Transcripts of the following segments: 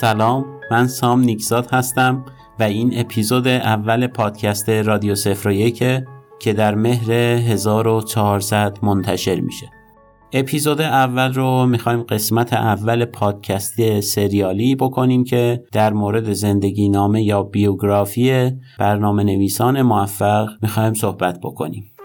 سلام من سام نیکزاد هستم و این اپیزود اول پادکست رادیو صفر یک که در مهر 1400 منتشر میشه. اپیزود اول رو می‌خوایم قسمت اول پادکستی سریالی بکنیم که در مورد زندگی نامه یا بیوگرافی برنامه نویسان موفق می‌خوایم صحبت بکنیم.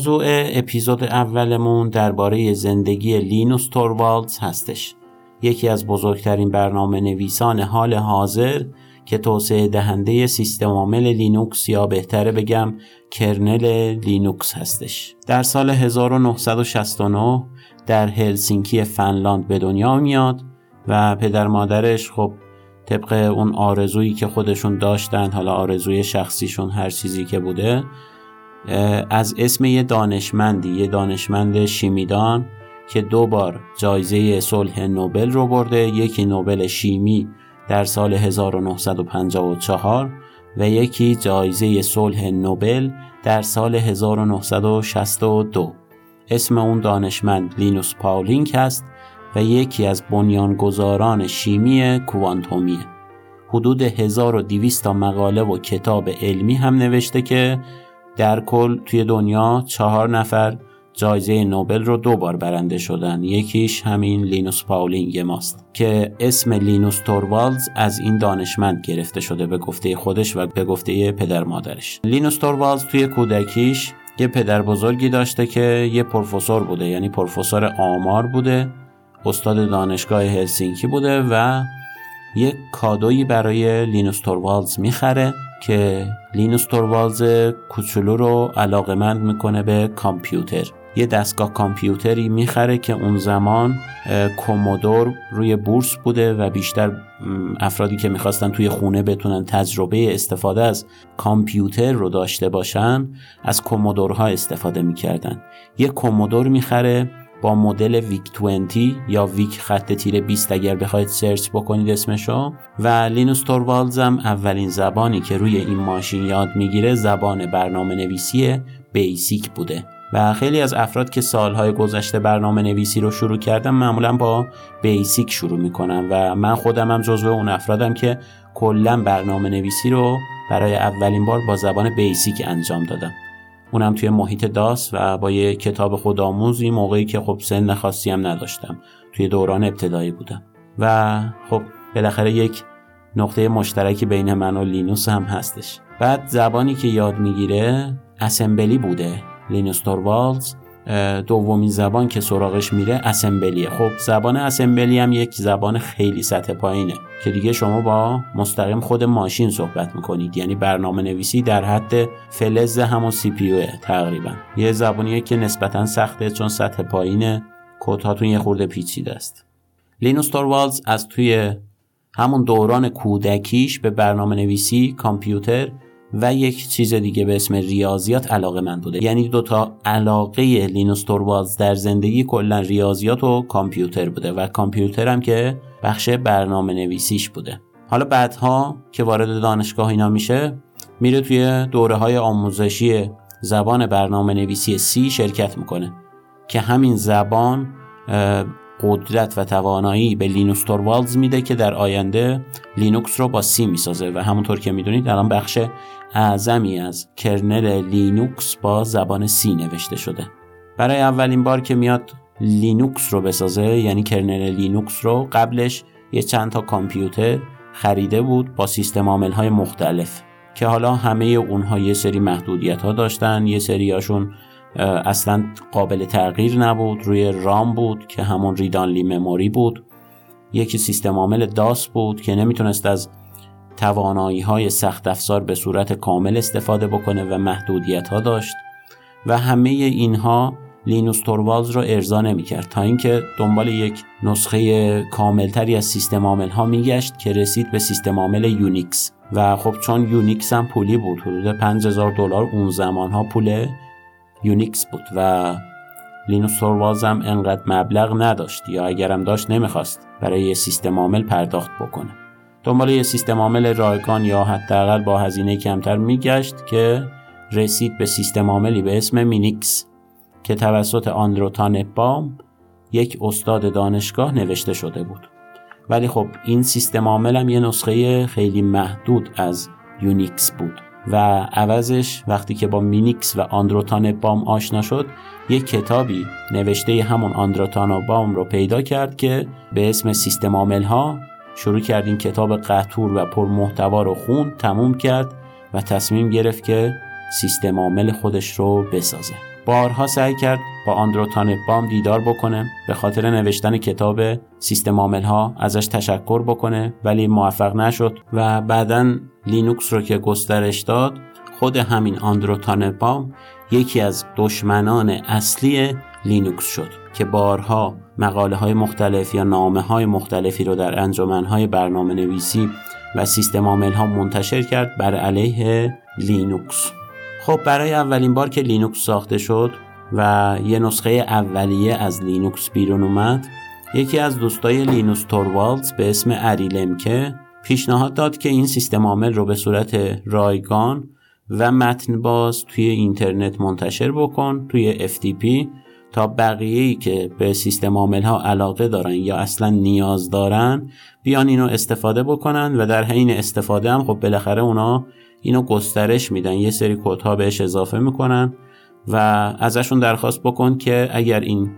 موضوع اپیزود اولمون درباره زندگی لینوس توروالدز هستش. یکی از بزرگترین برنامه نویسان حال حاضر که توسعه دهنده سیستم عامل لینوکس یا بهتره بگم kernel لینوکس هستش. در سال 1969 در هلسینکی فنلاند به دنیا میاد و پدر مادرش خب طبق اون آرزویی که خودشون داشتن حالا آرزوی شخصیشون هر چیزی که بوده از اسم یه دانشمندی یه دانشمند شیمیدان که دو بار جایزه صلح نوبل رو برده یکی نوبل شیمی در سال 1954 و یکی جایزه صلح نوبل در سال 1962 اسم اون دانشمند لینوس پاولینک است و یکی از بنیانگذاران شیمی کوانتومیه. حدود 1200 مقاله و کتاب علمی هم نوشته که در کل توی دنیا چهار نفر جایزه نوبل رو دو بار برنده شدن. یکیش همین لینوس پاولینگ ماست که اسم لینوس توروالز از این دانشمند گرفته شده به گفته خودش و به گفته پدر مادرش. لینوس توروالز توی کودکیش یه پدر بزرگی داشته که یه پروفسور بوده یعنی پروفسور آمار بوده استاد دانشگاه هلسینکی بوده و یک کادویی برای لینوس توروالز می‌خره. که لینوس توروالز کوچولو رو علاقمند می‌کنه به کامپیوتر. یه دستگاه کامپیوتری می‌خره که اون زمان کومودور روی بورس بوده و بیشتر افرادی که می‌خواستن توی خونه بتونن تجربه استفاده از کامپیوتر رو داشته باشن از کومودورها استفاده می‌کردن. یه کومودور می‌خره با مدل VIC 20 یا VIC خط تیره 20 اگر بخواید search بکنید اسمشو. و لینوس توروالز هم اولین زبانی که روی این ماشین یاد می‌گیره زبان برنامه نویسی بیسیک بوده. و خیلی از افراد که سالهای گذشته برنامه نویسی رو شروع کردم معمولا با بیسیک شروع می‌کنم و من خودم هم جزو اون افرادم که کلا برنامه نویسی رو برای اولین بار با زبان بیسیک انجام دادم. اونم توی محیط داس و با یه کتاب خودآموزی موقعی که خب سن خاصی هم نداشتم توی دوران ابتدایی بودم. و خب بالاخره یک نقطه مشترکی بین من و لینوس هم هستش. بعد زبانی که یاد می‌گیره اسمبلی بوده لینوس توروالز دومین زبان که سراغش میره اسمبلیه. خب زبان اسمبلی هم یک زبان خیلی سطح پایینه که دیگه شما با مستقیم خود ماشین صحبت می‌کنید. یعنی برنامه نویسی در حد فلز همون CPU تقریبا. یه زبانیه که نسبتا سخته چون سطح پایینه. کدهاتون یه خورده پیچیده است. لینوس توروالز از توی همون دوران کودکیش به برنامه نویسی کامپیوتر و یک چیز دیگه به اسم ریاضیات علاقه من بوده. یعنی دوتا علاقه لینوس توروالز در زندگی کلا ریاضیات و کامپیوتر بوده و کامپیوتر هم که بخش برنامه نویسیش بوده. حالا بعدها که وارد دانشگاه اینا میشه میره توی دوره های آموزشی زبان برنامه نویسی C شرکت می‌کنه که همین زبان قدرت و توانایی به لینوس توروالز میده که در آینده لینوکس رو با C می‌سازه و همونطور که می‌دونید الان بخش اعظمی از kernel لینوکس با زبان C نوشته شده. برای اولین بار که میاد لینوکس رو بسازه یعنی kernel لینوکس رو قبلش یه چند تا کامپیوتر خریده بود با سیستم عامل های مختلف که حالا همه اونها یه سری محدودیت ها داشتن یه سریاشون اصلا قابل تغییر نبود روی ROM بود که همون read-only memory بود. یکی سیستم عامل DOS بود که نمی‌تونست از توانایی های سخت افزار به صورت کامل استفاده بکنه و محدودیت ها داشت و همه اینها لینوس توروالز رو ارضا نمی‌کرد تا اینکه دنبال یک نسخه کاملتری از سیستم عامل ها میگشت که رسید به سیستم عامل یونیکس. و خب چون یونیکس هم پولی بود حدود 5000 دلار اون زمان ها پول یونیکس بود و لینوس توروالز هم انقدر مبلغ نداشت یا اگرم داشت نمی‌خواست برای سیستم عامل پرداخت بکنه. دنبال یه سیستم عامل رایگان یا حداقل با هزینه کمتر میگشت که رسید به سیستم عاملی به اسم مینیکس که توسط آندرو تانبام یک استاد دانشگاه نوشته شده بود. ولی خب این سیستم عامل هم یه نسخه خیلی محدود از یونیکس بود و عوضش وقتی که با مینیکس و آندرو تانبام آشنا شد یک کتابی نوشته همون آندرو تانبام رو پیدا کرد که به اسم سیستم عامل ها شروع کرد این کتاب قطور و پر محتوا رو خوند تموم کرد و تصمیم گرفت که سیستم عامل خودش رو بسازه. بارها سعی کرد با آندرو بام دیدار بکنه به خاطر نوشتن کتاب سیستم عامل ها ازش تشکر بکنه ولی موفق نشد و بعدا لینوکس رو که گسترش داد خود همین آندرو بام یکی از دشمنان اصلی لینوکس شد. که بارها مقاله های مختلف یا نامه های مختلفی رو در انجمن های برنامه نویسی و سیستم عامل ها منتشر کرد بر علیه لینوکس. خب برای اولین بار که لینوکس ساخته شد و یه نسخه اولیه از لینوکس بیرون اومد یکی از دوستای لینوس توروالز به اسم آری لمکه پیشنهاد داد که این سیستم عامل رو به صورت رایگان و متن باز توی اینترنت منتشر بکن توی FTP تا بقیه ای که به سیستم عامل ها علاقه دارن یا اصلا نیاز دارن بیان اینو استفاده بکنن و در حین استفاده هم خب بالاخره اونا اینو گسترش میدن. یه سری کدها بهش اضافه می‌کنن و ازشون درخواست بکن که اگر این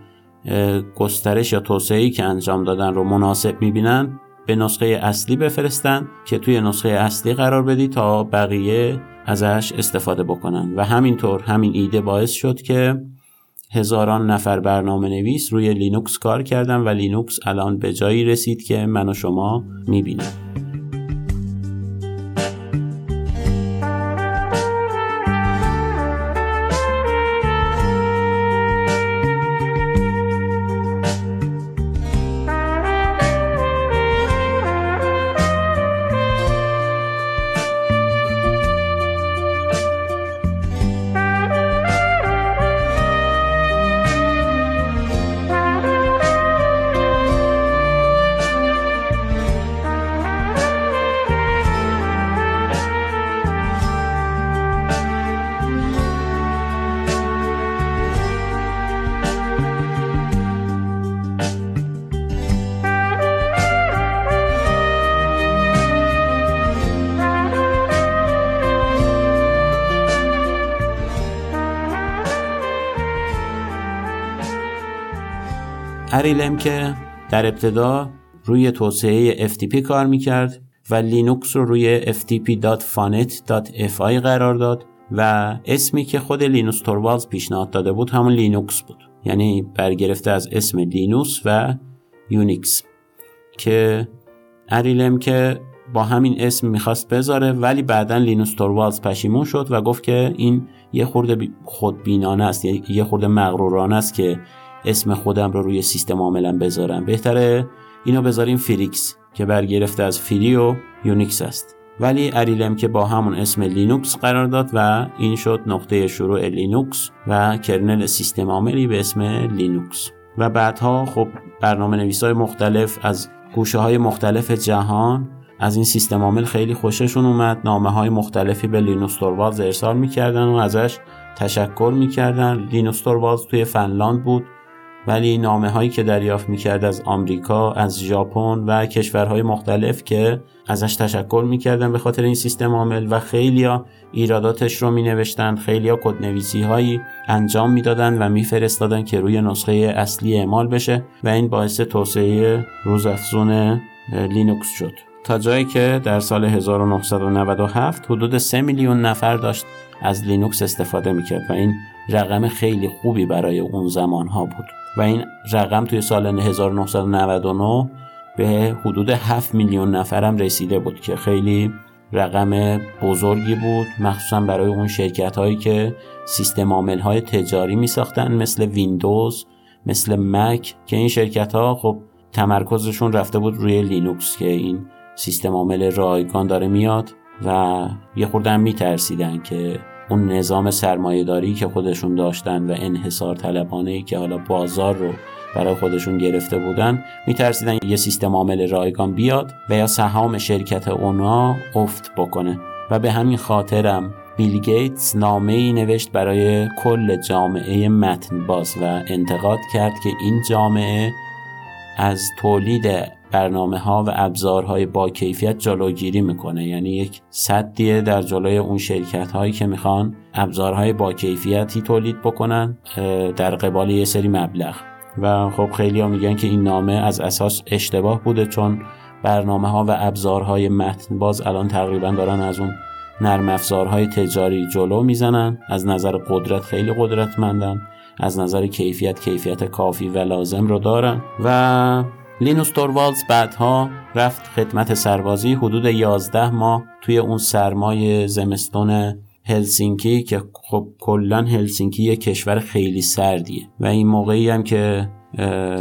گسترش یا توسعه که انجام دادن رو مناسب می‌بینن به نسخه اصلی بفرستن که توی نسخه اصلی قرار بدن تا بقیه ازش استفاده بکنن. و همینطور همین ایده باعث شد که هزاران نفر برنامه نویس روی لینوکس کار کردن و لینوکس الان به جایی رسید که من و شما می‌بینیم. آری لمکه در ابتدا روی توسعه FTP کار می‌کرد و لینوکس رو روی ftp.funet.fi قرار داد و اسمی که خود لینوس توروالز پیشنهاد داده بود همون لینوکس بود. یعنی برگرفته از اسم لینوس و یونیکس که آری لمکه با همین اسم می‌خواست بذاره ولی بعدا لینوس توروالز پشیمون شد و گفت که این یه خورده خودبینانه است یه خورده مغرورانه است که اسم خودم رو روی سیستم عاملا بذارم. بهتره اینو بذاریم فریکس که برگرفته از فری یونیکس است. ولی آری لمکه با همون اسم لینوکس قرار داد و این شد نقطه شروع لینوکس و kernel سیستم عاملی به اسم لینوکس. و بعدها خب برنامه نویس های مختلف از گوشه های مختلف جهان از این سیستم عامل خیلی خوششون اومد. نامه های مختلفی به لینوس توروالز ارسال می‌کردن و ازش تشکر می‌کردن. لینوس توروالز توی فنلاند بود. ولی نامه هایی که دریافت می‌کرد از آمریکا، از ژاپن و کشورهای مختلف که ازش تشکر می‌کردن به خاطر این سیستم عامل و خیلیا ایراداتش رو مینوشتن خیلیا کدنویسی هایی انجام می‌دادن و میفرستادن که روی نسخه اصلی اعمال بشه و این باعث توسعه روزافزون لینوکس شد. تا جایی که در سال 1997 حدود 3 میلیون نفر داشت از لینوکس استفاده می‌کرد و این رقم خیلی خوبی برای اون زمان ها بود. و این رقم توی سال 1999 به حدود 7 میلیون نفرم رسیده بود که خیلی رقم بزرگی بود مخصوصا برای اون شرکت هایی که سیستم عامل های تجاری می ساختن مثل ویندوز مثل مک که این شرکت ها خب تمرکزشون رفته بود روی لینوکس که این سیستم عامل رایگان داره میاد و یه خوردن میترسیدن که اون نظام سرمایهداری که خودشون داشتن و انحصار طلبانه که حالا بازار رو برای خودشون گرفته بودن میترسیدن یه سیستم عامل رایگان بیاد و یا سهام شرکت اونا افت بکنه. و به همین خاطرم بیل گیتس نامه ای نوشت برای کل جامعه متن باز و انتقاد کرد که این جامعه از تولید برنامه ها و ابزارهای با کیفیت جلوگیری می‌کنه. یعنی یک صدیه در جلوی اون شرکت هایی که می‌خوان ابزارهای با کیفیتی تولید بکنن در قبال یه سری مبلغ. و خب خیلی ها میگن که این نامه از اساس اشتباه بوده چون برنامه ها و ابزارهای متن باز الان تقریبا دارن از اون نرم افزارهای تجاری جلو می‌زنن. از نظر قدرت خیلی قدرتمندن. از نظر کیفیت کیفیت کافی و لازم رو دارن. و لینوس توروالز بعدها رفت خدمت سربازی حدود 11 ماه توی اون سرمای زمستون هلسینکی که خب کلا هلسینکی یه کشور خیلی سردیه. و این موقعی هم که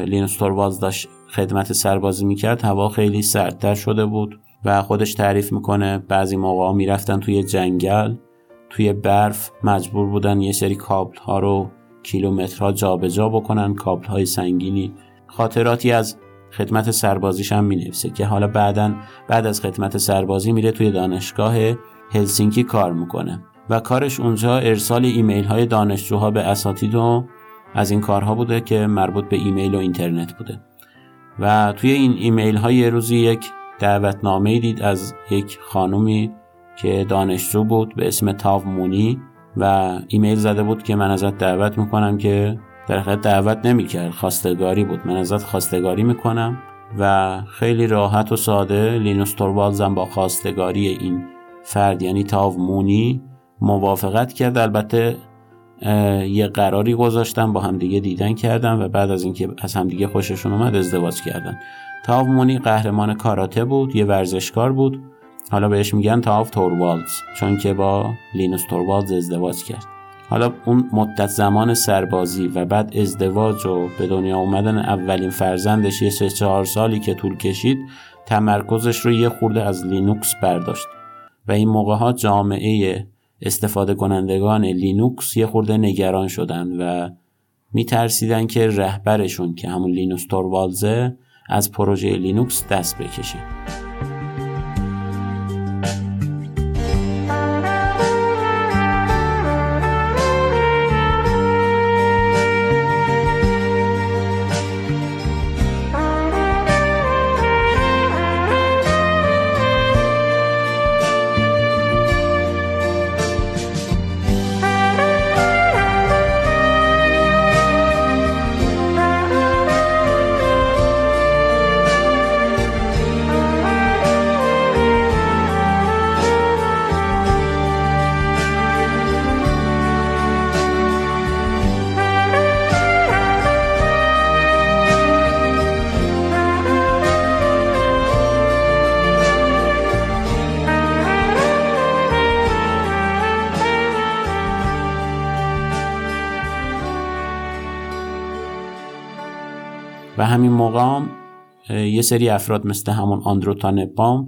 لینوس توروالز داشت خدمت سربازی می‌کرد هوا خیلی سردتر شده بود و خودش تعریف می‌کنه بعضی موقع می‌رفتن توی جنگل توی برف مجبور بودن یه سری کابل ها رو کیلومترها جابجا بکنن کابل های سنگینی. خاطراتی از خدمت سربازیش هم می‌نویسه که حالا بعدا بعد از خدمت سربازی میره توی دانشگاه هلسینکی کار می‌کنه. و کارش اونجا ارسال ایمیل های دانشجوها به اساتید و از این کارها بوده که مربوط به ایمیل و اینترنت بوده. و توی این ایمیل های روزی یک دعوتنامه دید از یک خانومی که دانشجو بود به اسم تاو مونی و ایمیل زده بود که من ازت دعوت می‌کنم که در دعوت نمی‌کرد. خواستگاری بود. من ازت خواستگاری می‌کنم و خیلی راحت و ساده لینوس توروالزم با خواستگاری این فرد یعنی تاو مونی موافقت کرد. البته یه قراری گذاشتن با همدیگه دیدن کردن و بعد از اینکه از همدیگه خوششون اومد ازدواج کردن. تاو مونی قهرمان کاراته بود یه ورزشکار بود. حالا بهش میگن تاو توروالز چون که با لینوس توروالز ازدواج کرد. حالا اون مدت زمان سربازی و بعد ازدواج و به دنیا اومدن اولین فرزندش یه سه چهار سالی که طول کشید تمرکزش رو یه خورده از لینوکس برداشت. و این موقع ها جامعه استفاده کنندگان لینوکس یه خورده نگران شدن و میترسیدن که رهبرشون که همون لینوس توروالزه از پروژه لینوکس دست بکشه. همین موقع هم یه سری افراد مثل همون آندرو تانن‌بام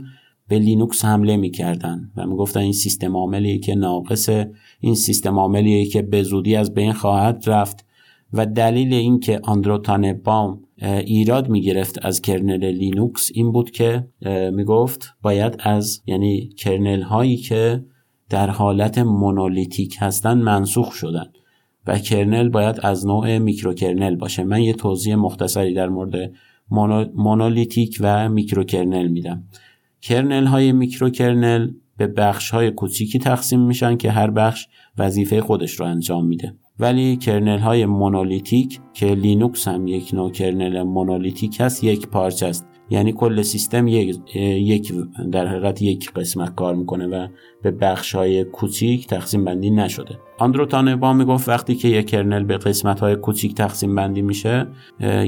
به لینوکس حمله می‌کردن و می‌گفتن این سیستم عاملیه که ناقصه این سیستم عاملیه که به زودی از بین خواهد رفت و دلیل اینکه آندرو تانن‌بام ایراد می‌گرفت از kernel لینوکس این بود که می‌گفت باید از یعنی kernel هایی که در حالت monolithic هستن منسوخ شدن. و kernel باید از نوع microkernel باشه. من یه توضیح مختصری در مورد monolithic و microkernel میدم. kernel های microkernel به بخش های کوچیکی تقسیم میشن که هر بخش وظیفه خودش رو انجام میده. ولی kernel های monolithic که لینوکس هم یک نوع kernel monolithic هست یک پارچه است. یعنی کل سیستم یک, یک در حقیقت یک قسمت کار می‌کنه و به بخش های کوچیک تقسیم بندی نشده. آندرو تانن‌بام می‌گفت وقتی که یک kernel به قسمت های کوچیک تقسیم بندی میشه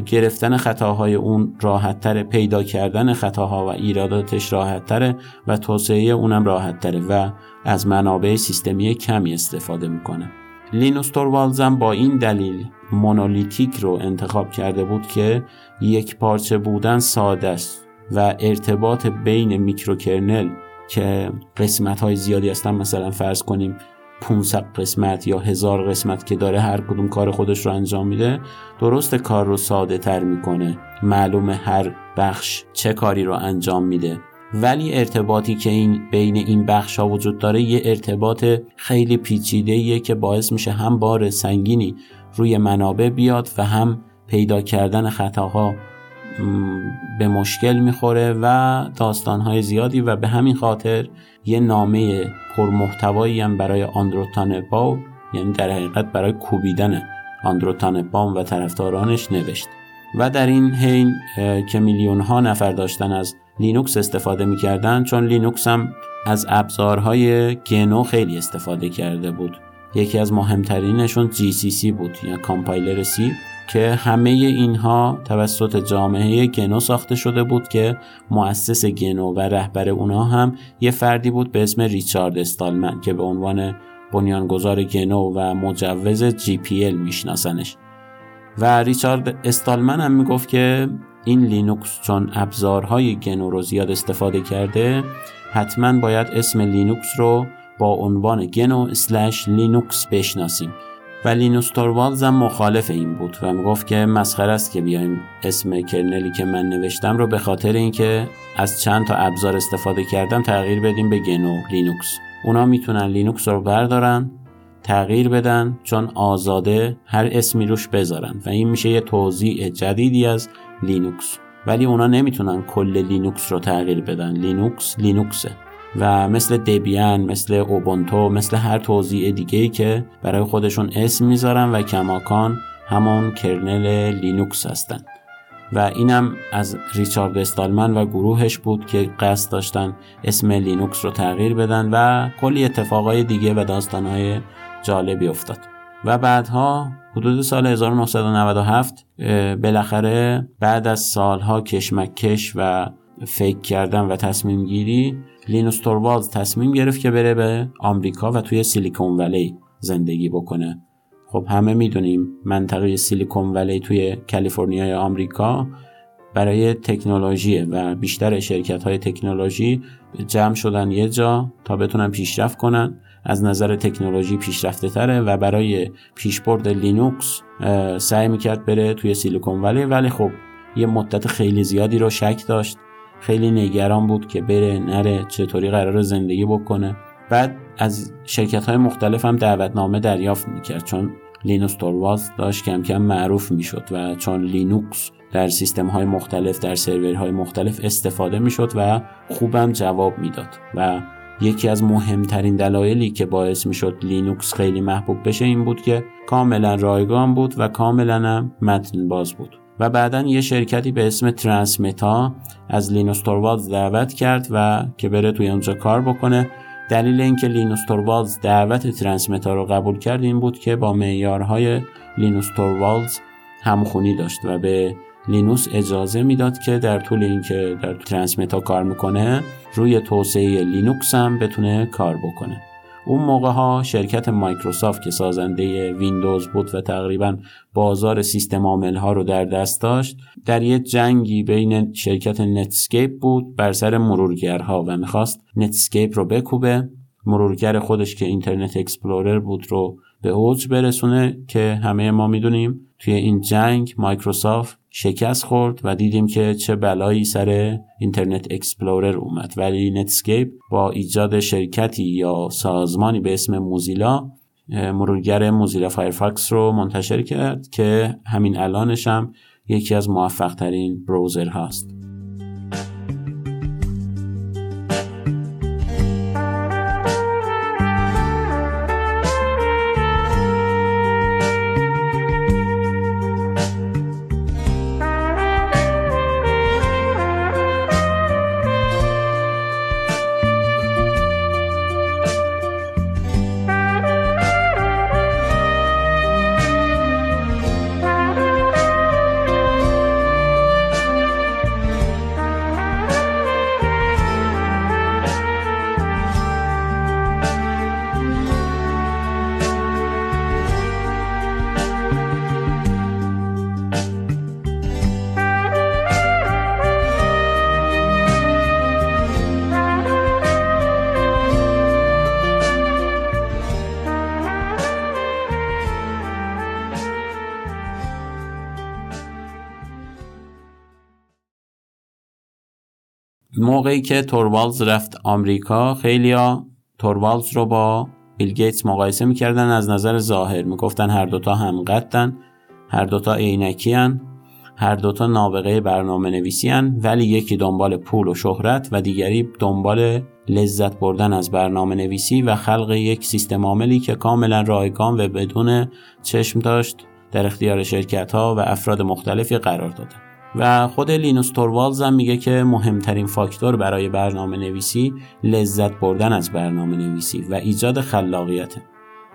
گرفتن خطاهای اون راحت پیدا کردن خطاها و ایراداتش راحت تره و توسعه اونم راحت تره و از منابع سیستمی کمی استفاده می‌کنه. لینوس توروالزم با این دلیل monolithic رو انتخاب کرده بود که یک پارچه بودن ساده است و ارتباط بین microkernel که قسمت های زیادی هستن مثلا فرض کنیم 500 قسمت یا هزار قسمت که داره هر کدوم کار خودش رو انجام میده درست کار رو ساده تر می‌کنه. معلوم هر بخش چه کاری رو انجام میده. ولی ارتباطی که این بین این بخش ها وجود داره یه ارتباط خیلی پیچیده که باعث میشه هم بار سنگینی روی منابع بیاد و هم پیدا کردن خطاها به مشکل می‌خوره و داستانهای زیادی و به همین خاطر یه نامه پرمحتوایی هم برای آندرو تانن‌بام یعنی در حقیقت برای کوبیدن آندرو تانن‌بام و طرفدارانش نوشت. و در این حین که میلیون ها نفر داشتن از لینوکس استفاده می‌کردن چون لینوکس هم از ابزارهای گنو خیلی استفاده کرده بود. یکی از مهمترینشون GCC بود یا کامپایلر C که همه اینها توسط جامعه گنو ساخته شده بود که مؤسس گنو و رهبر اونا هم یه فردی بود به اسم ریچارد استالمن که به عنوان بنیانگذار گنو و مجوز GPL میشناسنش. و ریچارد استالمن هم می‌گفت که این لینوکس چون ابزارهای گنو رو زیاد استفاده کرده حتما باید اسم لینوکس رو با عنوان گنو slash لینوکس بشناسیم. و لینوس توروالز هم مخالف این بود و می‌گفت که مسخره است که بیایم اسم kernel ی که من نوشتم رو به خاطر اینکه از چند تا ابزار استفاده کردم تغییر بدیم به گنو لینوکس اونا می‌تونن لینوکس رو بردارن تغییر بدن چون آزاده هر اسمی روش بذارن و این میشه یه توزیع جدیدی از لینوکس. ولی اونا نمی‌تونن کل لینوکس رو تغییر بدن. لینوکس لینوکسه. و مثل دبیان مثل اوبونتو مثل هر توزیع دیگه ای که برای خودشون اسم می‌ذارن و کماکان همون kernel لینوکس هستن. و اینم از ریچارد استالمن و گروهش بود که قصد داشتن اسم لینوکس رو تغییر بدن و کلی اتفاقای دیگه و داستانهای جالبی افتاد. و بعدها حدود سال 1997 بالاخره بعد از سالها کشمکش و فکر کردن و تصمیم گیری لینوس توروالز تصمیم گرفت که بره به آمریکا و توی سیلیکون ولی زندگی بکنه. خب همه می‌دونیم منطقه سیلیکون ولی توی کالیفرنیای آمریکا برای تکنولوژی و بیشتر شرکت های تکنولوژی جمع شدن یه جا تا بتونن پیشرفت کنن. از نظر تکنولوژی پیشرفته تره و برای پیشبرد لینوکس سعی می‌کرد بره توی سیلیکون ولی ولی خب یه مدت خیلی زیادی رو شک داشت. خیلی نگران بود که بره نره چطوری قرار زندگی بکنه. بعد از شرکت های مختلف هم دعوتنامه دریافت می‌کرد چون لینوس توروالز داشت کم کم معروف می‌شد و چون لینوکس در سیستم های مختلف در سرورهای مختلف استفاده می‌شد و خوبم جواب می‌داد. و یکی از مهمترین دلایلی که باعث می‌شد لینوکس خیلی محبوب بشه این بود که کاملا رایگان بود و کاملا متن باز بود. و بعدا یه شرکتی به اسم Transmeta از لینوس توروالز دعوت کرد و که بره توی اونجا کار بکنه. دلیل اینکه لینوس توروالز دعوت Transmeta رو قبول کرد این بود که با معیارهای لینوس توروالز همخونی داشت و به لینوس اجازه می‌داد که در طول اینکه در Transmeta کار می‌کنه روی توسعه لینوکس هم بتونه کار بکنه. اون موقع ها شرکت مایکروسافت که سازنده ویندوز بود و تقریبا بازار سیستم عامل ها رو در دست داشت در یه جنگی بین شرکت Netscape بود بر سر مرورگرها و می‌خواست Netscape رو بکوبه. مرورگر خودش که اینترنت اکسپلورر بود رو به اوج برسونه که همه ما می‌دونیم. توی این جنگ مایکروسافت شکست خورد و دیدیم که چه بلایی سر اینترنت اکسپلورر اومد. ولی Netscape با ایجاد شرکتی یا سازمانی به اسم موزیلا مرورگر موزیلا فایرفاکس رو منتشر کرد که همین الانش هم یکی از موفق ترین browser هاست موقعی که توروالز رفت آمریکا خیلیا توروالز رو با بیل گیتس مقایسه می‌کردن از نظر ظاهر می‌گفتن هر دوتا هم قدن هر دوتا عینکی هر دوتا نابغه برنامه نویسی هن ولی یکی دنبال پول و شهرت و دیگری دنبال لذت بردن از برنامه نویسی و خلق یک سیستم عاملی که کاملا رایگان و بدون چشم داشت در اختیار شرکت ها و افراد مختلفی قرار داده. و خود لینوس توروالز هم میگه که مهمترین فاکتور برای برنامه نویسی لذت بردن از برنامه نویسی و ایجاد خلاقیته.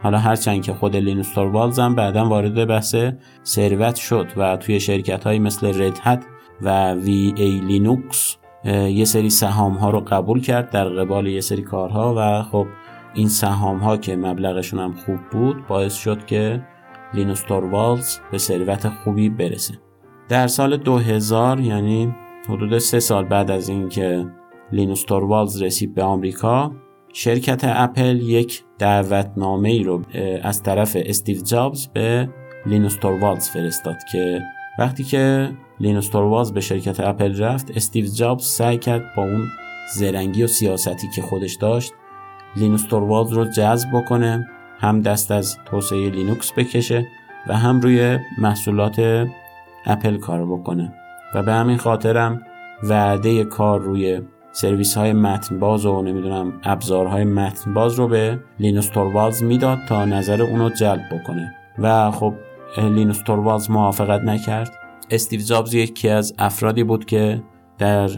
حالا هرچند که خود لینوس توروالز هم بعدا وارد بحث ثروت شد و توی شرکت های مثل Red Hat و VA Linux یه سری سهام ها رو قبول کرد در قبال یه سری کارها و خب این سهام ها که مبلغشون هم خوب بود باعث شد که لینوس توروالز به ثروت خوبی برسه. در سال 2000 یعنی حدود سه سال بعد از اینکه لینوس توروالز رسید به آمریکا شرکت اپل یک دعوتنامه ای رو از طرف استیو جابز به لینوس توروالز فرستاد که وقتی که لینوس توروالز به شرکت اپل رفت استیو جابز سعی کرد با اون زرنگی و سیاستی که خودش داشت لینوس توروالز رو جذب بکنه هم دست از توسعه لینوکس بکشه و هم روی محصولات اپل کار بکنه. و به همین خاطرم وعده کار روی سرویس های متن باز و نمی‌دونم ابزارهای متن باز رو به لینوس توروالز می‌داد تا نظر اونو جلب بکنه. و خب لینوس توروالز موافقت نکرد. استیو جابز یکی از افرادی بود که در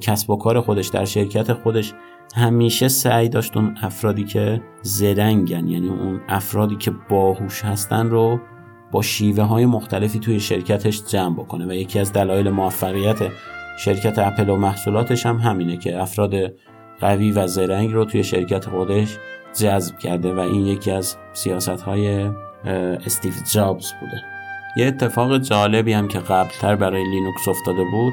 کسب و کار خودش در شرکت خودش همیشه سعی داشت اون افرادی که زرنگن یعنی اون افرادی که باهوش هستن رو با شیوه های مختلفی توی شرکتش جمع بکنه و یکی از دلایل موفقیت شرکت اپل و محصولاتش هم همینه که افراد قوی و زرنگ رو توی شرکت خودش جذب کرده و این یکی از سیاست های استیو جابز بوده. یه اتفاق جالبی هم که قبلتر برای لینوکس افتاده بود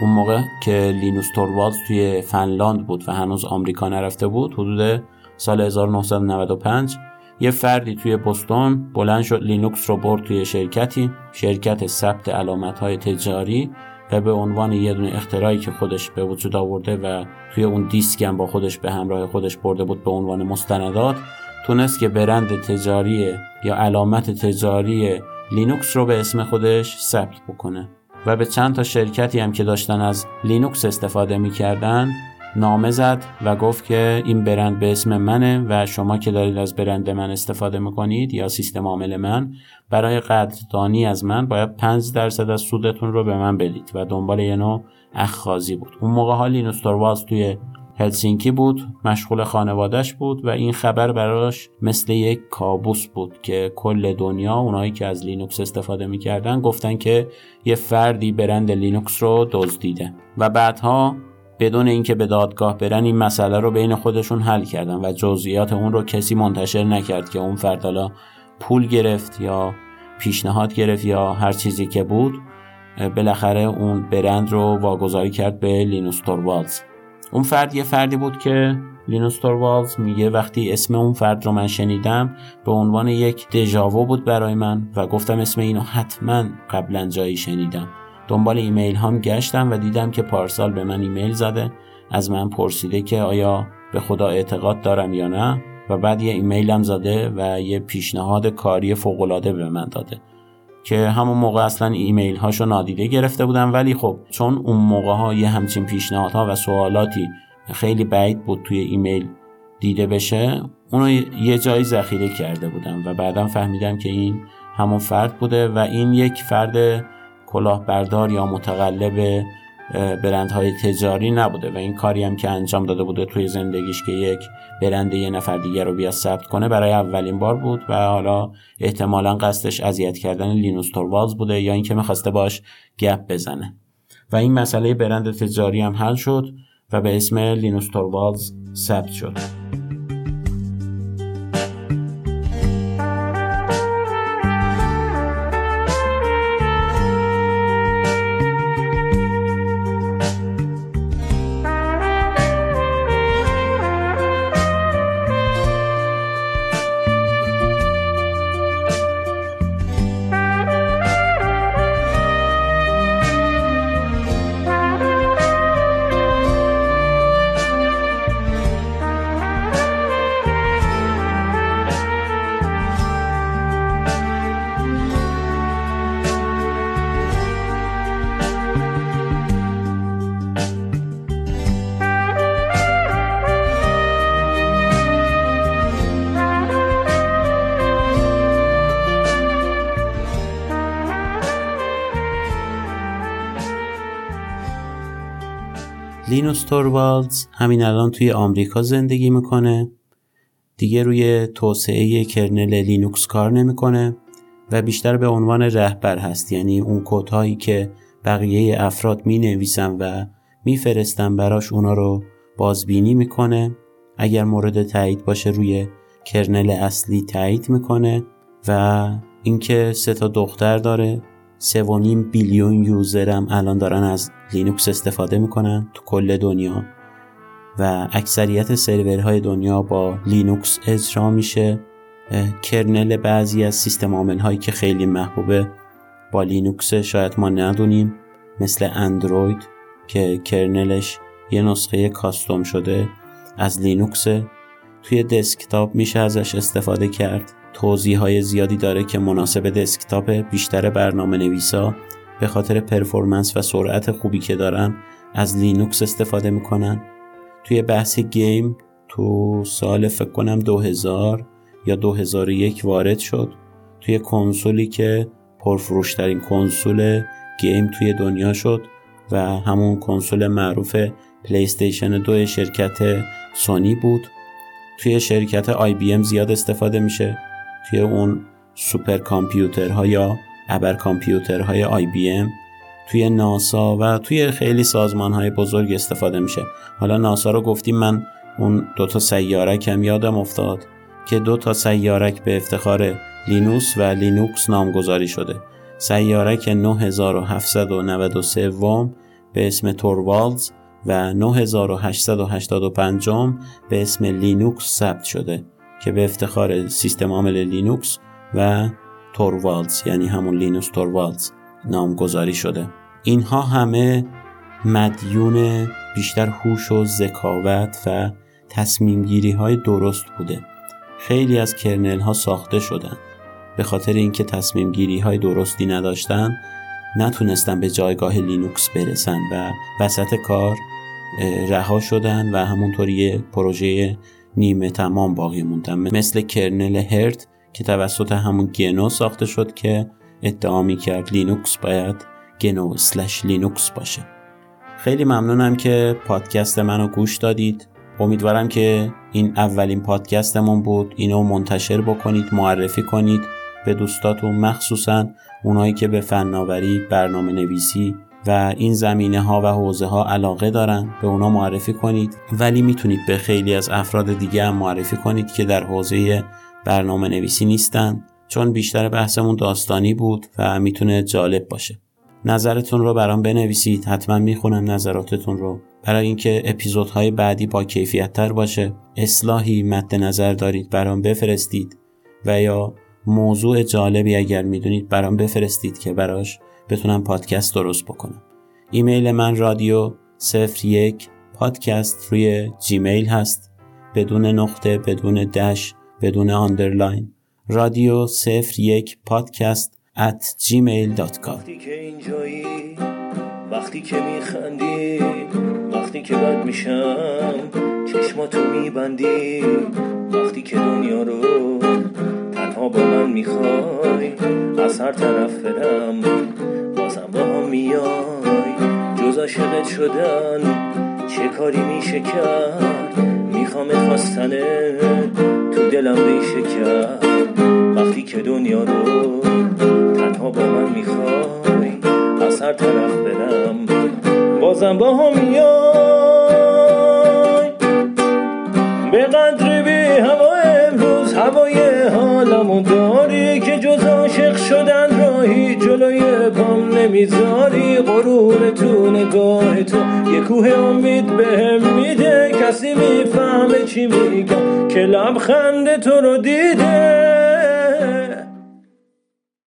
اون موقع که لینوس توروالز توی فنلاند بود و هنوز آمریکا نرفته بود حدود سال 1995 یه فردی توی بوستون بلند شد لینوکس رو برد توی شرکتی شرکت ثبت علامت های تجاری و به عنوان یه دونه اختراعی که خودش به وجود آورده و توی اون دیسک هم با خودش به همراه خودش برده بود به عنوان مستندات تونست که برند تجاری یا علامت تجاری لینوکس رو به اسم خودش ثبت بکنه. و به چند تا شرکتی هم که داشتن از لینوکس استفاده می‌کردن نامه زد و گفت که این برند به اسم منه و شما که دارید از برند من استفاده می‌کنید یا سیستم عامل من برای قدردانی از من باید 5 درصد از سودتون رو به من بدید و دنبال یه نوع اخاذی بود. اون موقع ها لینوس توی هلسینکی بود مشغول خانوادش بود و این خبر براش مثل یک کابوس بود که کل دنیا اونایی که از لینوکس استفاده می‌کردن گفتن که یه فردی برند لینوکس رو دزدیده و بعدها بدون اینکه به دادگاه برن این مسئله رو بین خودشون حل کردن و جزئیات اون رو کسی منتشر نکرد که اون فرد حالا پول گرفت یا پیشنهاد گرفت یا هر چیزی که بود. بالاخره اون برند رو واگذاری کرد به لینوس توروالز اون فرد یه فردی بود که لینوس توروالز میگه وقتی اسم اون فرد رو من شنیدم به عنوان یک دژاوو بود برای من و گفتم اسم اینو حتما قبلا جایی شنیدم. دنبال ایمیل هم گشتم و دیدم که پارسال به من ایمیل زده. از من پرسیده که آیا به خدا اعتقاد دارم یا نه و بعد یه ایمیلم زده و یه پیشنهاد کاری فوقالعاده به من داده که همون موقع اصلا ایمیل هاشو نادیده گرفته بودم. ولی خب چون اون موقع ها یه همچین پیشنهادها و سوالاتی خیلی بعید بود توی ایمیل دیده بشه اونو یه جایی ذخیره کرده بودم و بعدا فهمیدم که این همون فرد بوده و این یک فرد کلاهبردار یا متقلب برندهای تجاری نبوده و این کاری هم که انجام داده بوده توی زندگیش که یک برند یه نفر دیگر رو بیا ثبت کنه برای اولین بار بود و حالا احتمالا قصدش اذیت کردن لینوس توروالز بوده یا اینکه می‌خواسته باش گپ بزنه. و این مسئله برند تجاری هم حل شد و به اسم لینوس توروالز ثبت شد. لینوس توروالدز همین الان توی آمریکا زندگی می‌کنه. دیگه روی توسعه کرنل لینوکس کار نمی‌کنه و بیشتر به عنوان رهبر هست. یعنی اون کدهایی که بقیه افراد می نویسن و میفرستن براش اونا رو بازبینی می‌کنه. اگر مورد تایید باشه روی کرنل اصلی تایید می‌کنه و اینکه سه تا دختر داره. سه billion یوزرم الان دارن از لینوکس استفاده می‌کنن تو کل دنیا و اکثریت سرورهای دنیا با لینوکس اجرا میشه. کرنل بعضی از سیستم عامل هایی که خیلی محبوبه با لینوکس شاید ما ندونیم مثل اندروید که کرنلش یه نسخه custom شده از لینوکس توی دسکتاپ میشه ازش استفاده کرد. توزیع های زیادی داره که مناسب دسکتاپ بیشتر برنامه نویسا به خاطر performance و سرعت خوبی که دارن از لینوکس استفاده می‌کنن. توی بحث game تو سال فکر کنم 2000 یا 2001 وارد شد. توی کنسولی که پرفروشترین کنسول game توی دنیا شد و همون کنسول معروف پلی‌استیشن دو شرکت سونی بود. توی شرکت آی بی ام زیاد استفاده میشه. توی اون سوپر کامپیوترها یا ابر کامپیوترهای آی بی ام توی ناسا و توی خیلی سازمان های بزرگ استفاده میشه. حالا ناسا رو گفتیم من اون دوتا سیارک هم یادم افتاد که دو تا سیارک به افتخار لینوس و لینوکس نامگذاری شده. سیارک 9793 ام به اسم توروالدز و 9885 به اسم لینوکس ثبت شده. که به افتخار سیستم عامل لینوکس و توروالدز یعنی همون لینوس توروالدز نامگذاری شده. اینها همه مدیون بیشتر هوش و ذکاوت و تصمیم گیری های درست بوده. خیلی از کرنل ها ساخته شدن. به خاطر اینکه تصمیم گیری های درستی نداشتن نتونستن به جایگاه لینوکس برسن و وسط کار رها شدن و همونطور یه پروژه نیمه تمام باقی موندن. مثل کرنل هرد که توسط همون گنو ساخته شد که ادعا می کرد لینوکس باید گنو slash لینوکس باشه. خیلی ممنونم که پادکست منو گوش دادید. امیدوارم که این اولین پادکستمون بود. اینو منتشر بکنید معرفی کنید. به دوستاتون مخصوصا اونایی که به فناوری برنامه نویسی و این زمینه ها و حوزه ها علاقه دارن به اونا معرفی کنید. ولی می‌تونید به خیلی از افراد دیگه هم معرفی کنید که در حوزه برنامه نویسی نیستن چون بیشتر بحثمون داستانی بود و می‌تونه جالب باشه. نظرتون رو برام بنویسید. حتما می‌خونم نظراتتون رو. برای اینکه اپیزودهای بعدی با کیفیت تر باشه اصلاحی مد نظر دارید برام بفرستید. و یا موضوع جالبی اگر می‌دونید برام بفرستید که براش بتونم پادکست درست بکنم. ایمیل من رادیو 01 پادکست روی جیمیل هست. بدون نقطه بدون dash بدون underline. رادیو 01 پادکست at gmail.com وقتی که اینجایی وقتی که میخندی وقتی که بد میشم چشماتو میبندی. وقتی که دنیا رو تنها با من می‌خوای از هر طرف برم. عاشقت شدن چه کاری میشه کرد؟ می‌خوام خواستنه تو دلم ریشه کرد. وقتی که دنیا رو تنها با من می‌خوای از هر طرف برم. بازم با هم میای. پام نمی‌ذاری قرون تو نگاه تو. یه کوه امید بهم میده کسی می‌فهمه چی میگم. که لبخند تو رو دیده.